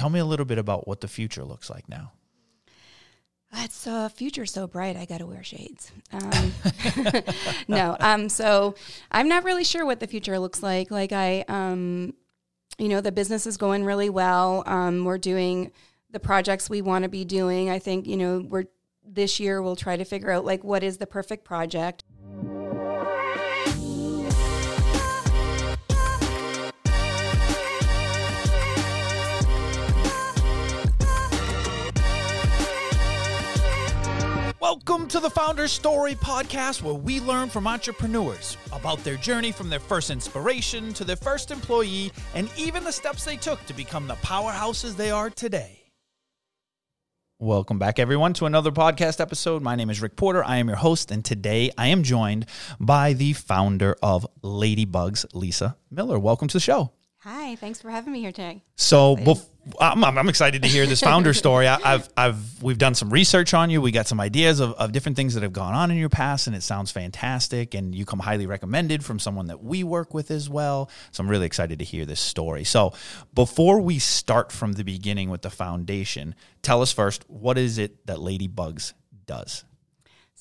tell me a little bit about what the future looks like now. It's uh, future so bright. I got to wear shades. Um, no, um, so I'm not really sure what the future looks like. Like I, um, you know, the business is going really well. Um, we're doing the projects we want to be doing. I think you know we're this year we'll try to figure out like what is the perfect project. Welcome to the Founder Story podcast, where we learn from entrepreneurs about their journey from their first inspiration to their first employee and even the steps they took to become the powerhouses they are today. Welcome back, everyone, to another podcast episode. My name is Rick Porter. I am your host, and today I am joined by the founder of Ladybugs, Lisa Miller. Welcome to the show. Hi, thanks for having me here today. So, I'm, I'm excited to hear this founder story. I, have I've, we've done some research on you. We got some ideas of, of different things that have gone on in your past, and it sounds fantastic. And you come highly recommended from someone that we work with as well. So, I'm really excited to hear this story. So, before we start from the beginning with the foundation, tell us first what is it that Ladybugs does?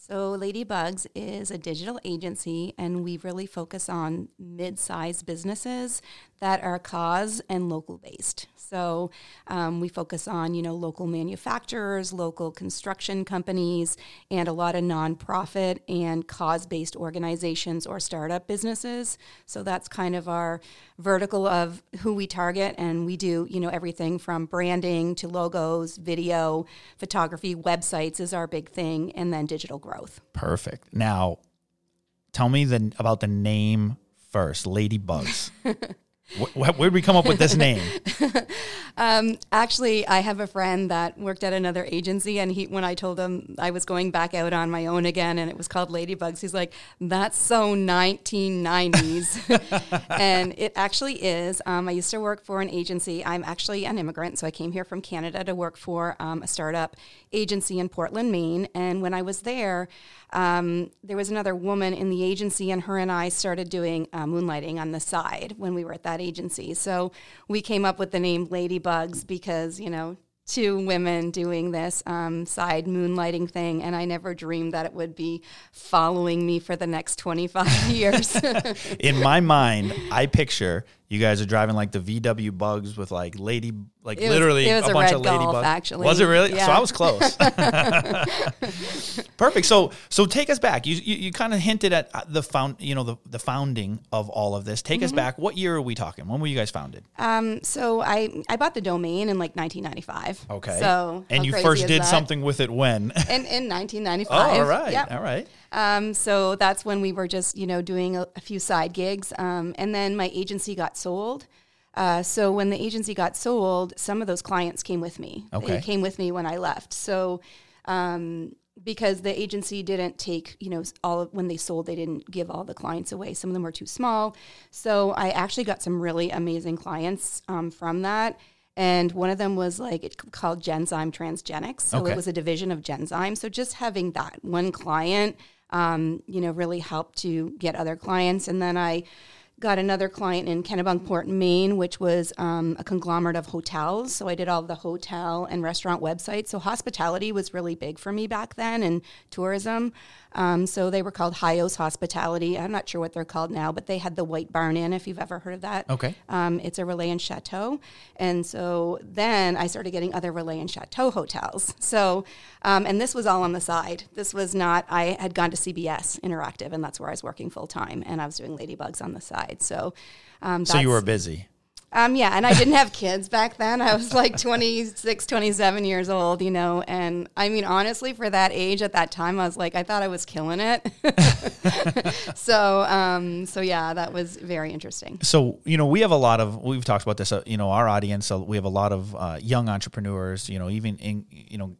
So, Ladybugs is a digital agency, and we really focus on mid sized businesses that are cause and local based. So um, we focus on you know local manufacturers, local construction companies, and a lot of nonprofit and cause based organizations or startup businesses. So that's kind of our vertical of who we target, and we do you know everything from branding to logos, video, photography, websites is our big thing, and then digital growth. Perfect. Now, tell me the, about the name first, Ladybugs. Where did we come up with this name? um, actually, I have a friend that worked at another agency, and he, when I told him I was going back out on my own again, and it was called Ladybugs, he's like, "That's so 1990s," and it actually is. Um, I used to work for an agency. I'm actually an immigrant, so I came here from Canada to work for um, a startup agency in Portland, Maine, and when I was there. Um, there was another woman in the agency, and her and I started doing uh, moonlighting on the side when we were at that agency. So we came up with the name Ladybugs because, you know, two women doing this um, side moonlighting thing, and I never dreamed that it would be following me for the next 25 years. In my mind, I picture you guys are driving like the VW bugs with like lady, like It was- literally it was a a bunch of Golf, ladybugs. actually. Was it really? Yeah. So I was close. Perfect. So so take us back. You you, you kind of hinted at uh, the found you know the the founding of all of this. Take Mm-hmm. us back. What year are we talking? When were you guys founded? um, so I, I bought the domain in like 1995. Okay. So and you first did that? something with it when? in, in 1995. oh, all right. Yep. All right. Um, so that's when we were just, you know, doing a, a few side gigs. Um, and then my agency got sold. Uh, so when the agency got sold, some of those clients came with me. Okay. They came with me when I left. So um, because the agency didn't take, you know, all of, when they sold, they didn't give all the clients away. Some of them were too small. So I actually got some really amazing clients um, from that. And one of them was like it called Genzyme Transgenics. So Okay. it was a division of Genzyme. So just having that one client, um, you know, really helped to get other clients. And then I got another client in Kennebunkport, Maine, which was um, a conglomerate of hotels. So I did all the hotel and restaurant websites. So hospitality was really big for me back then and tourism. Um, so they were called Hyos Hospitality. I'm not sure what they're called now, but they had the White Barn Inn, if you've ever heard of that. Okay. Um, it's a Relais & Châteaux. And so then I started getting other Relais & Châteaux hotels. So, um, and this was all on the side. This was not, I had gone to CBS Interactive, and that's where I was working full time, and I was doing Ladybugs on the side. So, um, So you were busy. um, yeah, and I didn't have kids back then. I was like 26, 27 years old, you know. And I mean, honestly, for that age at that time, I was like, I thought I was killing it. so, um, so yeah, that was very interesting. So you know, we have a lot of we've talked about this. Uh, you know, our audience. So we have a lot of uh, young entrepreneurs. You know, even in you know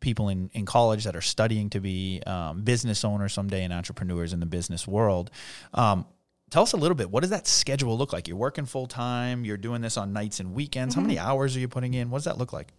people in, in college that are studying to be um, business owners someday and entrepreneurs in the business world. Um, tell us a little bit. What does that schedule look like? You're working full time. You're doing this on nights and weekends. How many hours are you putting in? What does that look like?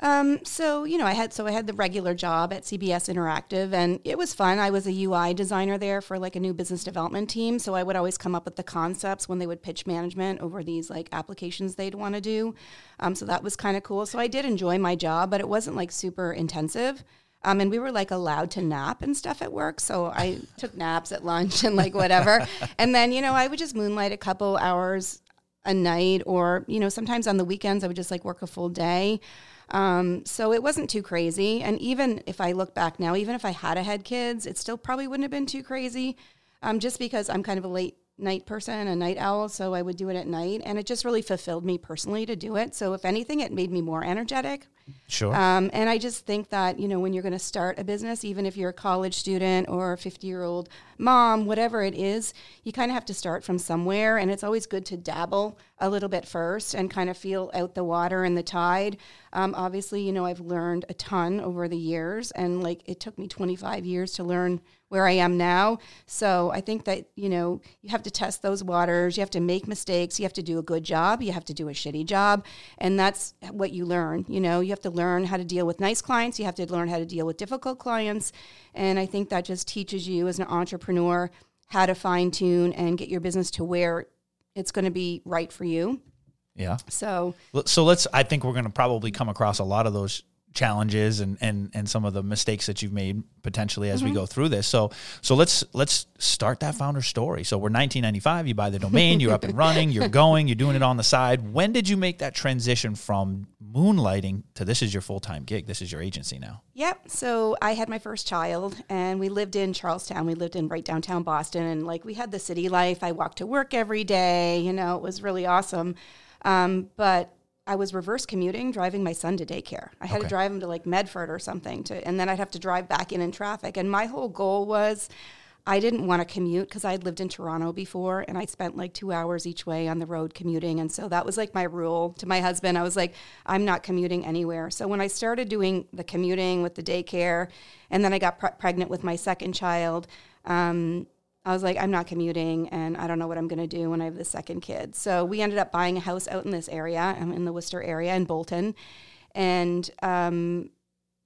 Um, so you know, I had so I had the regular job at CBS Interactive, and it was fun. I was a UI designer there for like a new business development team. So I would always come up with the concepts when they would pitch management over these like applications they'd want to do. Um, so that was kind of cool. So I did enjoy my job, but it wasn't like super intensive. Um, and we were like allowed to nap and stuff at work. So I took naps at lunch and like whatever. and then, you know, I would just moonlight a couple hours a night or, you know, sometimes on the weekends I would just like work a full day. Um, so it wasn't too crazy. And even if I look back now, even if I had had kids, it still probably wouldn't have been too crazy. Um, just because I'm kind of a late night person, a night owl, so I would do it at night, and it just really fulfilled me personally to do it. So if anything, it made me more energetic. Sure. Um, and I just think that you know when you're going to start a business, even if you're a college student or a 50 year old mom, whatever it is, you kind of have to start from somewhere, and it's always good to dabble a little bit first and kind of feel out the water and the tide. Um, obviously, you know I've learned a ton over the years, and like it took me 25 years to learn where I am now. So I think that, you know, you have to test those waters. You have to make mistakes. You have to do a good job. You have to do a shitty job. And that's what you learn. You know, you have to learn how to deal with nice clients. You have to learn how to deal with difficult clients. And I think that just teaches you as an entrepreneur how to fine tune and get your business to where it's going to be right for you. Yeah. So, so let's, I think we're going to probably come across a lot of those challenges and and and some of the mistakes that you've made potentially as mm-hmm. we go through this. So so let's let's start that founder story. So we're 1995. You buy the domain. You're up and running. You're going. You're doing it on the side. When did you make that transition from moonlighting to this is your full time gig? This is your agency now. Yep. So I had my first child, and we lived in Charlestown. We lived in right downtown Boston, and like we had the city life. I walked to work every day. You know, it was really awesome. Um, but I was reverse commuting, driving my son to daycare. I had okay. to drive him to like Medford or something, to, and then I'd have to drive back in in traffic. And my whole goal was, I didn't want to commute because I'd lived in Toronto before, and I spent like two hours each way on the road commuting. And so that was like my rule to my husband. I was like, I'm not commuting anywhere. So when I started doing the commuting with the daycare, and then I got pre- pregnant with my second child. Um, I was like, I'm not commuting and I don't know what I'm going to do when I have the second kid. So we ended up buying a house out in this area, I'm um, in the Worcester area in Bolton. And um,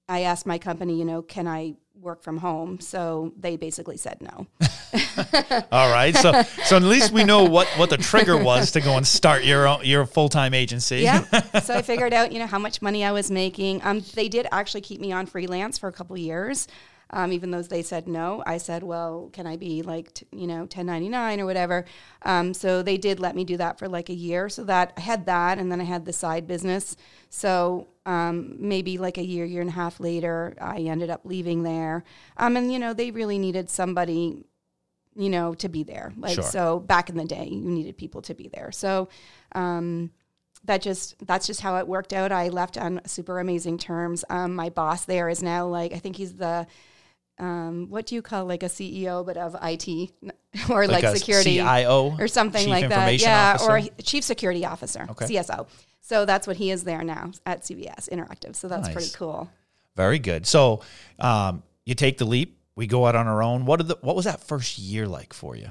I asked my company, you know, can I work from home? So they basically said no. All right. So so at least we know what, what the trigger was to go and start your own, your full time agency. yeah. So I figured out, you know, how much money I was making. Um, they did actually keep me on freelance for a couple years. Um, even though they said no, I said, well, can I be like, t- you know, 1099 or whatever? Um, so they did let me do that for like a year. So that I had that, and then I had the side business. So um, maybe like a year, year and a half later, I ended up leaving there. Um, and you know, they really needed somebody you know, to be there. Like sure. so back in the day, you needed people to be there. So um, that just that's just how it worked out. I left on super amazing terms. Um, my boss there is now like I think he's the um, what do you call like a CEO but of IT or like, like security CIO or something like that? Yeah, officer? or chief security officer, okay. CSO. So that's what he is there now at CBS Interactive. So that's nice. pretty cool. Very good. So um, you take the leap. We go out on our own. What did the, what was that first year like for you?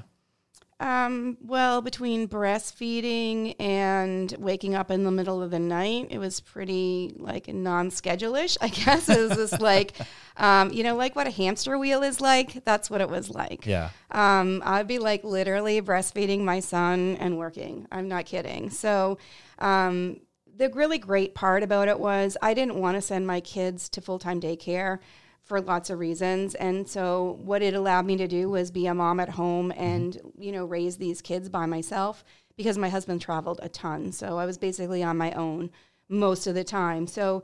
Um, well, between breastfeeding and waking up in the middle of the night, it was pretty like non-schedule-ish, I guess. It was just like, um, you know, like what a hamster wheel is like. That's what it was like. Yeah. Um, I'd be like literally breastfeeding my son and working. I'm not kidding. So, um, the really great part about it was I didn't want to send my kids to full-time daycare for lots of reasons. And so what it allowed me to do was be a mom at home mm-hmm. and, mm-hmm. you know, raise these kids by myself because my husband traveled a ton. So I was basically on my own most of the time. So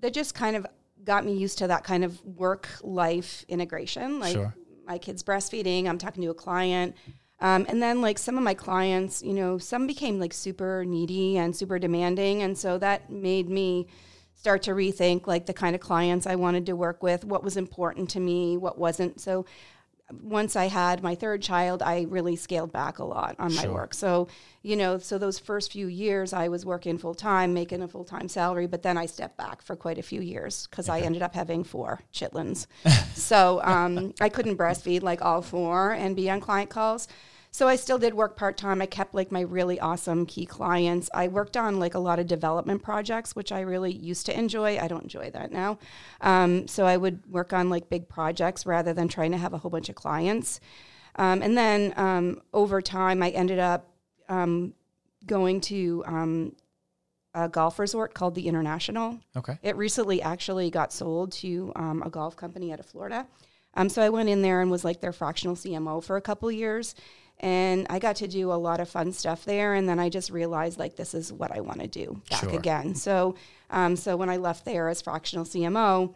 that just kind of got me used to that kind of work life integration. Like sure. my kids breastfeeding, I'm talking to a client. Um, and then like some of my clients, you know, some became like super needy and super demanding. And so that made me start to rethink like the kind of clients I wanted to work with, what was important to me, what wasn't. So once I had my third child, I really scaled back a lot on my sure. work. So, you know, so those first few years I was working full time, making a full time salary, but then I stepped back for quite a few years because okay. I ended up having four chitlins. so um, I couldn't breastfeed like all four and be on client calls. So I still did work part time. I kept like my really awesome key clients. I worked on like a lot of development projects, which I really used to enjoy. I don't enjoy that now. Um, so I would work on like big projects rather than trying to have a whole bunch of clients. Um, and then um, over time, I ended up um, going to um, a golf resort called the International. Okay. It recently actually got sold to um, a golf company out of Florida. Um, so I went in there and was like their fractional CMO for a couple years. And I got to do a lot of fun stuff there. And then I just realized like this is what I want to do back Sure. again. So, um, so when I left there as fractional CMO,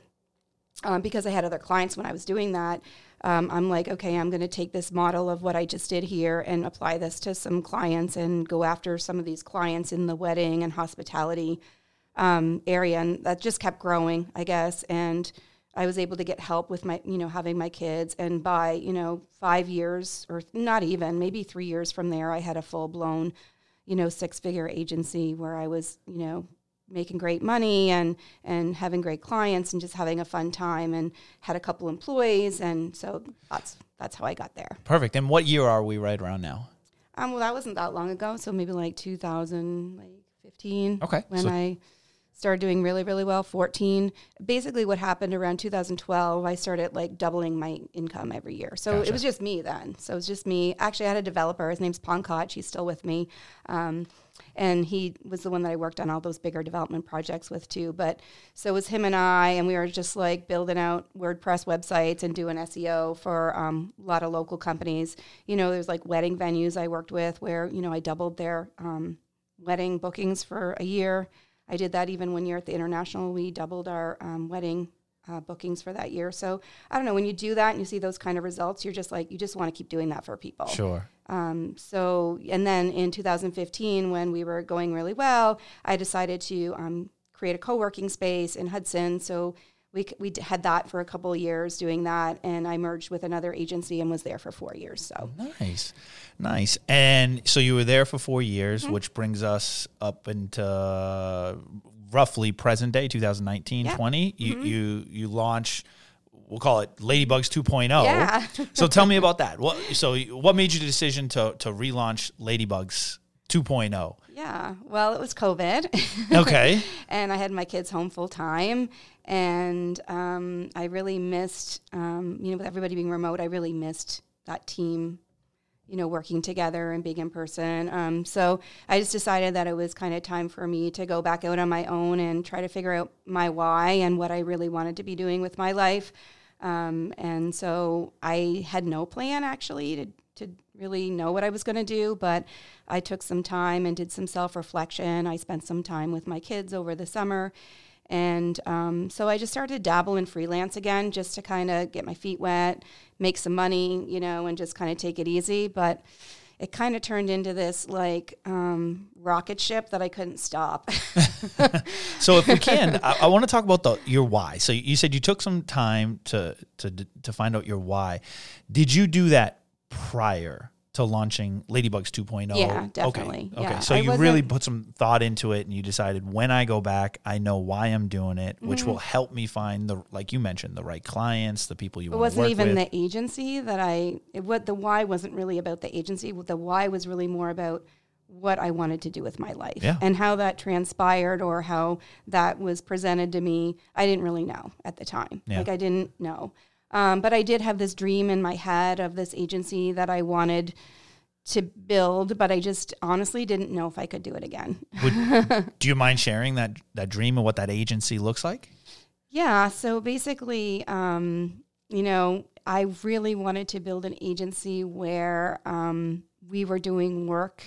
um, because I had other clients when I was doing that, um, I'm like, okay, I'm going to take this model of what I just did here and apply this to some clients and go after some of these clients in the wedding and hospitality um, area. And that just kept growing, I guess. And I was able to get help with my, you know, having my kids. And by, you know, five years or not even, maybe three years from there, I had a full blown, you know, six figure agency where I was, you know, making great money and and having great clients and just having a fun time and had a couple employees and so that's that's how I got there. Perfect. And what year are we right around now? Um, well, that wasn't that long ago, so maybe like 2015. Okay, when so- I started doing really really well. 14. Basically, what happened around 2012, I started like doubling my income every year. So Gotcha. it was just me then. So it was just me. Actually, I had a developer. His name's Poncott. He's still with me. Um, and he was the one that I worked on all those bigger development projects with too. But so it was him and I, and we were just like building out WordPress websites and doing SEO for um, a lot of local companies. You know, there's like wedding venues I worked with where you know I doubled their um, wedding bookings for a year. I did that even one year at the international. We doubled our um, wedding uh, bookings for that year. So I don't know when you do that and you see those kind of results, you're just like you just want to keep doing that for people. Sure. Um, so, and then in 2015, when we were going really well, I decided to um, create a co-working space in Hudson. So we we had that for a couple of years doing that, and I merged with another agency and was there for four years. So Nice, nice. And so you were there for four years, Mm-hmm. which brings us up into roughly present day, 2019, Yeah. 20. You you you launch. We'll call it Ladybugs 2.0. Yeah. so tell me about that. What so what made you the decision to to relaunch Ladybugs 2.0? Yeah, well, it was COVID. Okay. and I had my kids home full time, and um, I really missed, um, you know, with everybody being remote, I really missed that team, you know, working together and being in person. Um, so I just decided that it was kind of time for me to go back out on my own and try to figure out my why and what I really wanted to be doing with my life. Um, and so I had no plan actually to, to really know what I was going to do, but I took some time and did some self reflection. I spent some time with my kids over the summer. And um, so I just started to dabble in freelance again just to kind of get my feet wet, make some money, you know, and just kind of take it easy. But it kind of turned into this like um, rocket ship that I couldn't stop. So if we can, I, I want to talk about the your why. So you said you took some time to to to find out your why. Did you do that prior to launching Ladybugs 2.0? Yeah, definitely. Okay. Okay. Yeah, So I you really put some thought into it and you decided when I go back, I know why I'm doing it, which Mm-hmm. will help me find the like you mentioned, the right clients, the people you It want to wasn't even with. the agency that I. It, what the why wasn't really about the agency. The why was really more about what I wanted to do with my life Yeah. and how that transpired or how that was presented to me. I didn't really know at the time. Yeah. Like I didn't know, um, but I did have this dream in my head of this agency that I wanted to build, but I just honestly didn't know if I could do it again. Would, do you mind sharing that that dream of what that agency looks like? Yeah. So basically, um, you know, I really wanted to build an agency where um, we were doing work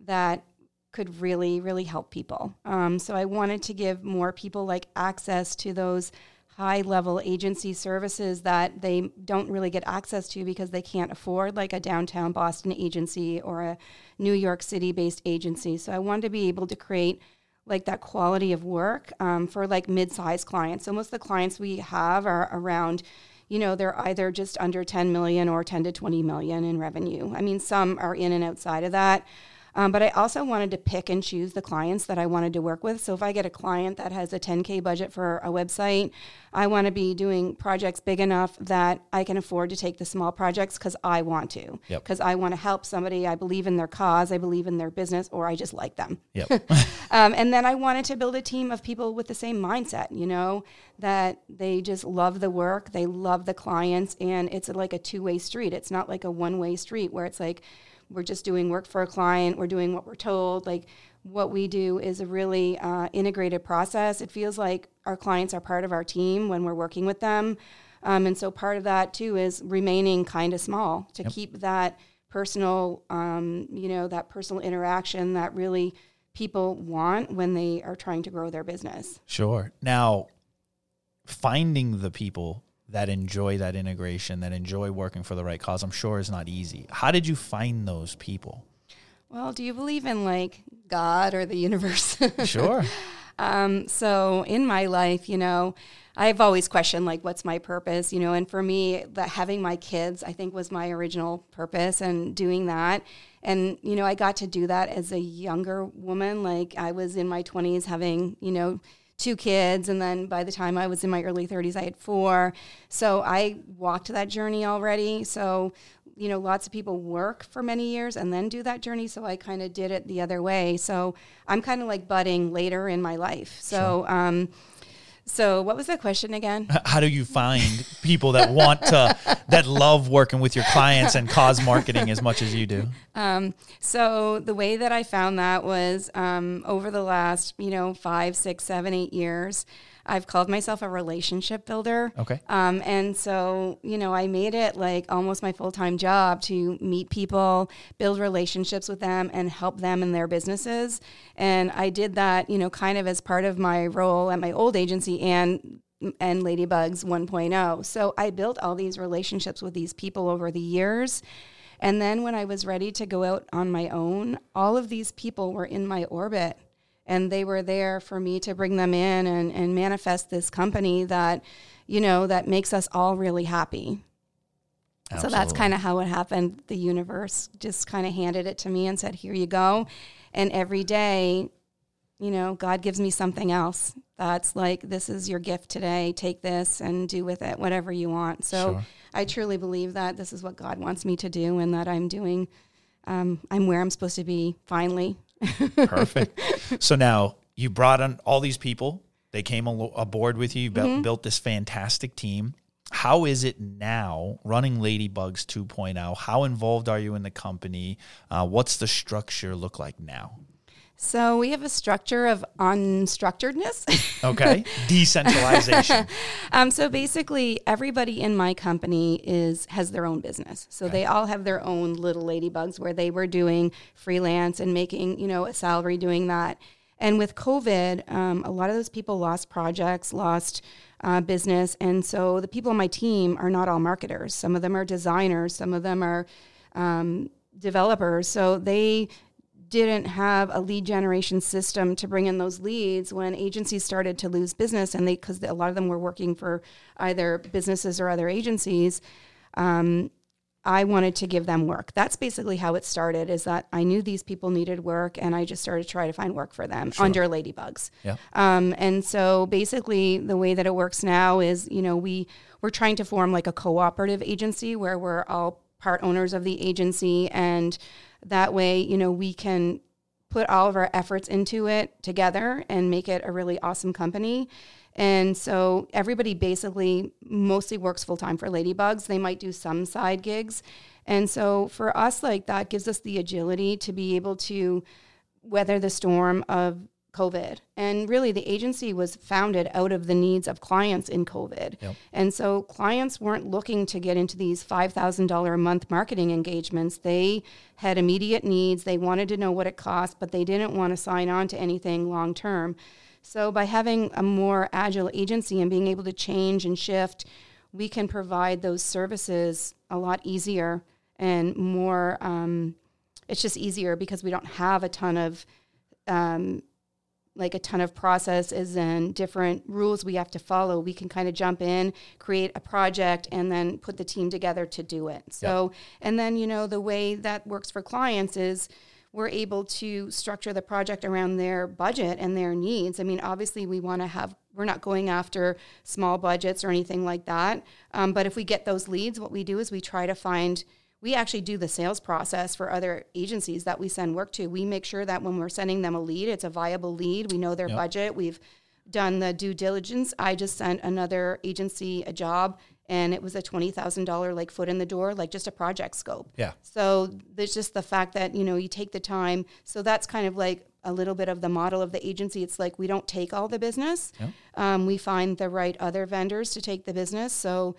that could really, really help people. Um, so I wanted to give more people like access to those high level agency services that they don't really get access to because they can't afford like a downtown Boston agency or a New York City based agency. So I wanted to be able to create like that quality of work um, for like mid-sized clients. So most of the clients we have are around, you know, they're either just under 10 million or 10 to 20 million in revenue. I mean, some are in and outside of that. Um, but I also wanted to pick and choose the clients that I wanted to work with. So if I get a client that has a 10K budget for a website, I want to be doing projects big enough that I can afford to take the small projects because I want to. Yep. Because I want to help somebody. I believe in their cause, I believe in their business, or I just like them. Yep. Um, and then I wanted to build a team of people with the same mindset, you know, that they just love the work, they love the clients, and it's like a two way street. It's not like a one way street where it's like we're just doing work for a client, we're doing what we're told. Like what we do is a really uh, integrated process. It feels like our clients are part of our team when we're working with them. Um, and so part of that too is remaining kind of small to Yep. keep that personal, um, you know, that personal interaction that really people want when they are trying to grow their business. Sure. Now, finding the people that enjoy that integration, that enjoy working for the right cause, I'm sure is not easy. How did you find those people? Well, do you believe in like God or the universe? Sure. Um, so in my life, you know, I've always questioned like, what's my purpose? You know, and for me, that having my kids, I think, was my original purpose, and doing that. And you know, I got to do that as a younger woman. Like I was in my twenties, having you know two kids, and then by the time I was in my early thirties, I had four. So I walked that journey already. So you know, lots of people work for many years and then do that journey. So I kind of did it the other way. So I'm kind of like budding later in my life. So, um, so what was the question again? How do you find people that want to, that love working with your clients and cause marketing as much as you do? Um, so the way that I found that was um, over the last, you know, five, six, seven, eight years, I've called myself a relationship builder. Okay. Um, and so, you know, I made it like almost my full time job to meet people, build relationships with them, and help them in their businesses. And I did that, you know, kind of as part of my role at my old agency and and Ladybugs 1.0. So I built all these relationships with these people over the years. And then when I was ready to go out on my own, all of these people were in my orbit and they were there for me to bring them in and, and manifest this company that, you know, that makes us all really happy. So that's kind of how it happened. The universe just kind of handed it to me and said, "Here you go." And every day, you know, God gives me something else. That's like, "This is your gift today. Take this and do with it whatever you want." So Sure. I truly believe that this is what God wants me to do, and that I'm doing. Um, I'm where I'm supposed to be. Finally, Perfect. so now you brought on all these people. They came aboard with you. You built, Mm-hmm. built this fantastic team. How is it now running Ladybugs 2.0? How involved are you in the company? Uh, what's the structure look like now? So we have a structure of unstructuredness. Okay. Decentralization. Um, so basically, everybody in my company is has their own business. So they all have their own little ladybugs where they were doing freelance and making you know a salary doing that. And with COVID, um, a lot of those people lost projects, lost uh, business, and so the people on my team are not all marketers. Some of them are designers. Some of them are um, developers. So they didn't have a lead generation system to bring in those leads when agencies started to lose business and they because a lot of them were working for either businesses or other agencies um, i wanted to give them work. That's basically how it started is that i knew these people needed work and i just started to try to find work for them under ladybugs. Yeah. um, and so basically the way that it works now is you know we we're trying to form like a cooperative agency where we're all part owners of the agency. And that way you know we can put all of our efforts into it together and make it a really awesome company. And so everybody basically mostly works full time for ladybugs. They might do some side gigs. And so for us like that gives us the agility to be able to weather the storm of COVID. And really, the agency was founded out of the needs of clients in COVID. Yep. And so, clients weren't looking to get into these $5,000 a month marketing engagements. They had immediate needs. They wanted to know what it cost, but they didn't want to sign on to anything long term. So, by having a more agile agency and being able to change and shift, we can provide those services a lot easier and more. Um, it's just easier because we don't have a ton of um, like a ton of processes and different rules we have to follow. We can kind of jump in, create a project, and then put the team together to do it. So, and then, you know, the way that works for clients is we're able to structure the project around their budget and their needs. I mean, obviously, we want to have, we're not going after small budgets or anything like that. Um, but if we get those leads, what we do is we try to find, we actually do the sales process for other agencies that we send work to. We make sure that when we're sending them a lead, it's a viable lead. We know their yep. budget. We've done the due diligence. I just sent another agency a job and it was a $20,000 like foot in the door, like just a project scope. Yeah. So there's just the fact that, you know, you take the time. So that's kind of like a little bit of the model of the agency. It's like we don't take all the business. Yeah. Um, we find the right other vendors to take the business. So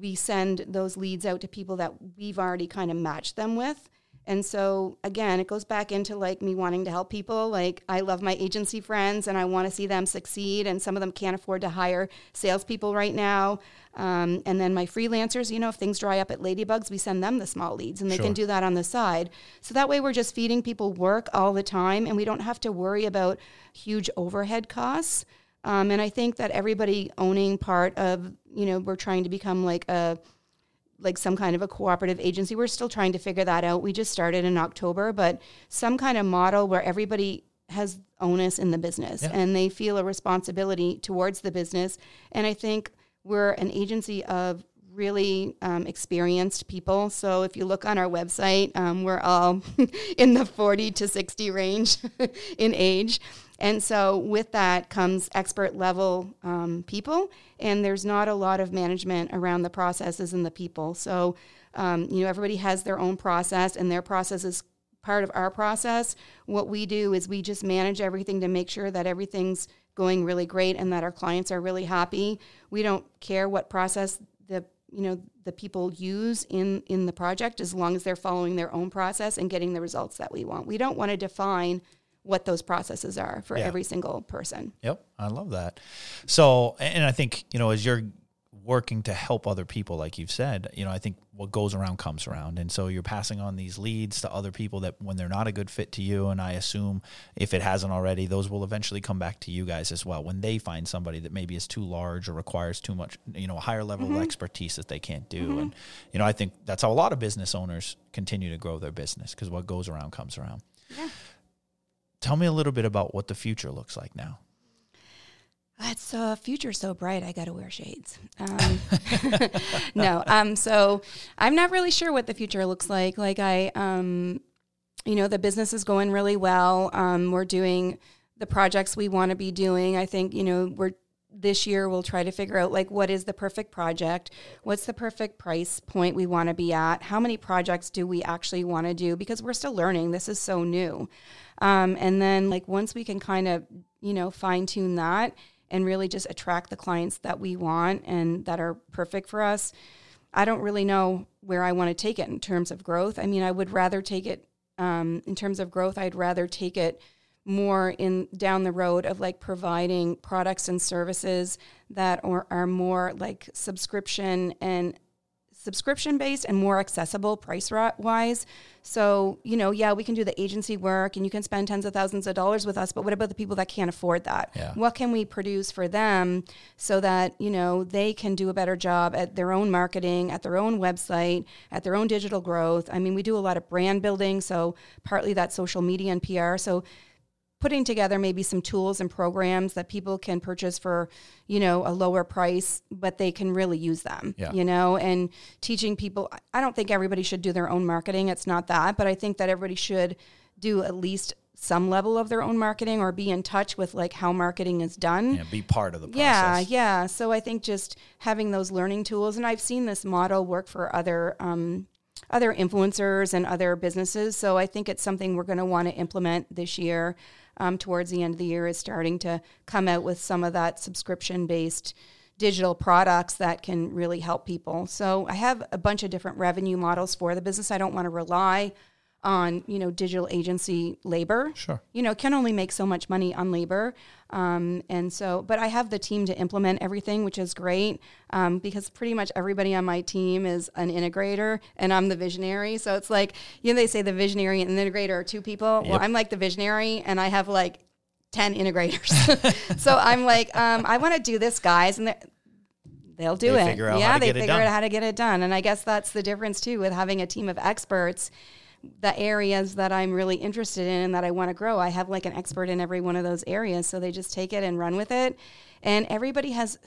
we send those leads out to people that we've already kind of matched them with. And so again, it goes back into like me wanting to help people. Like I love my agency friends and I want to see them succeed. And some of them can't afford to hire salespeople right now. Um, and then my freelancers, you know, if things dry up at Ladybugs, we send them the small leads and they sure. can do that on the side. So that way we're just feeding people work all the time and we don't have to worry about huge overhead costs. Um, and I think that everybody owning part of, you know, we're trying to become like a, like some kind of a cooperative agency. We're still trying to figure that out. We just started in October, but some kind of model where everybody has onus in the business yeah. and they feel a responsibility towards the business. And I think we're an agency of really um, experienced people. So if you look on our website, um, we're all in the 40 to 60 range in age. And so with that comes expert level um, people, and there's not a lot of management around the processes and the people. So, um, you know, everybody has their own process, and their process is part of our process. What we do is we just manage everything to make sure that everything's going really great and that our clients are really happy. We don't care what process the you know the people use in in the project as long as they're following their own process and getting the results that we want. We don't want to define what those processes are for yeah. every single person. Yep, I love that. So, and I think you know, as you're working to help other people, like you've said, you know, I think what goes around comes around, and so you're passing on these leads to other people that when they're not a good fit to you, and I assume if it hasn't already, those will eventually come back to you guys as well when they find somebody that maybe is too large or requires too much, you know, a higher level mm-hmm. of expertise that they can't do, mm-hmm. and you know, I think that's how a lot of business owners continue to grow their business because what goes around comes around. Yeah. Tell me a little bit about what the future looks like now. It's uh, future so bright. I got to wear shades. Um, no, um, so I'm not really sure what the future looks like. Like I, um, you know, the business is going really well. Um, we're doing the projects we want to be doing. I think you know we're this year we'll try to figure out like what is the perfect project what's the perfect price point we want to be at how many projects do we actually want to do because we're still learning this is so new um, and then like once we can kind of, you know, fine tune that and really just attract the clients that we want and that are perfect for us, I don't really know where I want to take it in terms of growth. I mean, I would rather take it um, in terms of growth. I'd rather take it more in down the road of like providing products and services that are, are more like subscription and subscription based and more accessible price wise. So, you know, yeah, we can do the agency work and you can spend tens of thousands of dollars with us, but what about the people that can't afford that? Yeah. What can we produce for them so that, you know, they can do a better job at their own marketing, at their own website, at their own digital growth? I mean, we do a lot of brand building, so partly that social media and PR. So, putting together maybe some tools and programs that people can purchase for you know a lower price but they can really use them yeah. you know and teaching people i don't think everybody should do their own marketing it's not that but i think that everybody should do at least some level of their own marketing or be in touch with like how marketing is done. Yeah, be part of the process. Yeah, yeah. So I think just having those learning tools, and I've seen this model work for other um, other influencers and other businesses. So I think it's something we're going to want to implement this year um, towards the end of the year is starting to come out with some of that subscription based digital products that can really help people. So I have a bunch of different revenue models for the business. I don't want to rely on you know digital agency labor. Sure. You know, can only make so much money on labor, um, and so. But I have the team to implement everything, which is great um, because pretty much everybody on my team is an integrator, and I'm the visionary. So it's like you know they say the visionary and the integrator are two people. Yep. Well, I'm like the visionary, and I have like ten integrators. so I'm like, um, I want to do this, guys, and they'll do they it. yeah, they figure out how to get it done, and I guess that's the difference too with having a team of experts the areas that I'm really interested in and that I want to grow. I have like an expert in every one of those areas. So they just take it and run with it. And everybody has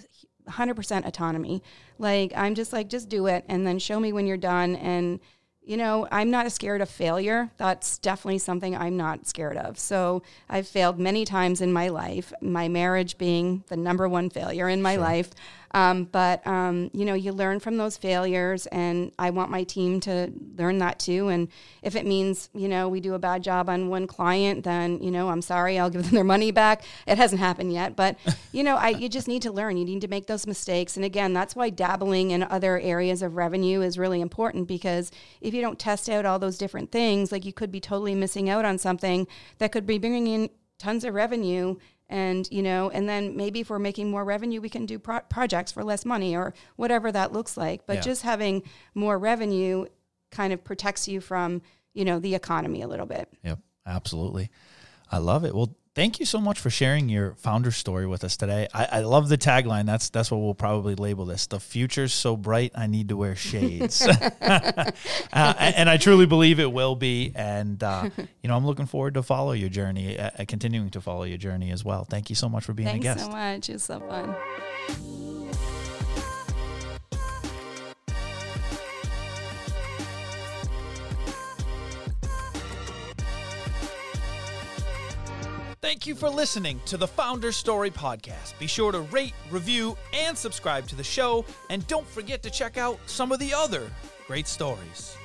100% autonomy. Like, I'm just like, just do it and then show me when you're done. And, you know, I'm not scared of failure. That's definitely something I'm not scared of. So I've failed many times in my life, my marriage being the number one failure in my sure. life. Um, but um, you know, you learn from those failures, and I want my team to learn that too. And if it means you know we do a bad job on one client, then you know I'm sorry, I'll give them their money back. It hasn't happened yet, but you know, I you just need to learn. You need to make those mistakes. And again, that's why dabbling in other areas of revenue is really important because if you don't test out all those different things, like you could be totally missing out on something that could be bringing in tons of revenue and you know and then maybe if we're making more revenue we can do pro- projects for less money or whatever that looks like. But yeah. just having more revenue kind of protects you from you know the economy a little bit. Yep absolutely. I love it. Well thank you so much for sharing your founder story with us today. I, I, love the tagline. That's that's what we'll probably label this. The future's so bright, I need to wear shades. uh, and I truly believe it will be. And uh, you know, I'm looking forward to follow your journey, uh, continuing to follow your journey as well. Thank you so much for being Thanks a guest. so much. It's so fun. Thank you for listening to the Founder Story Podcast. Be sure to rate, review, and subscribe to the show. And don't forget to check out some of the other great stories.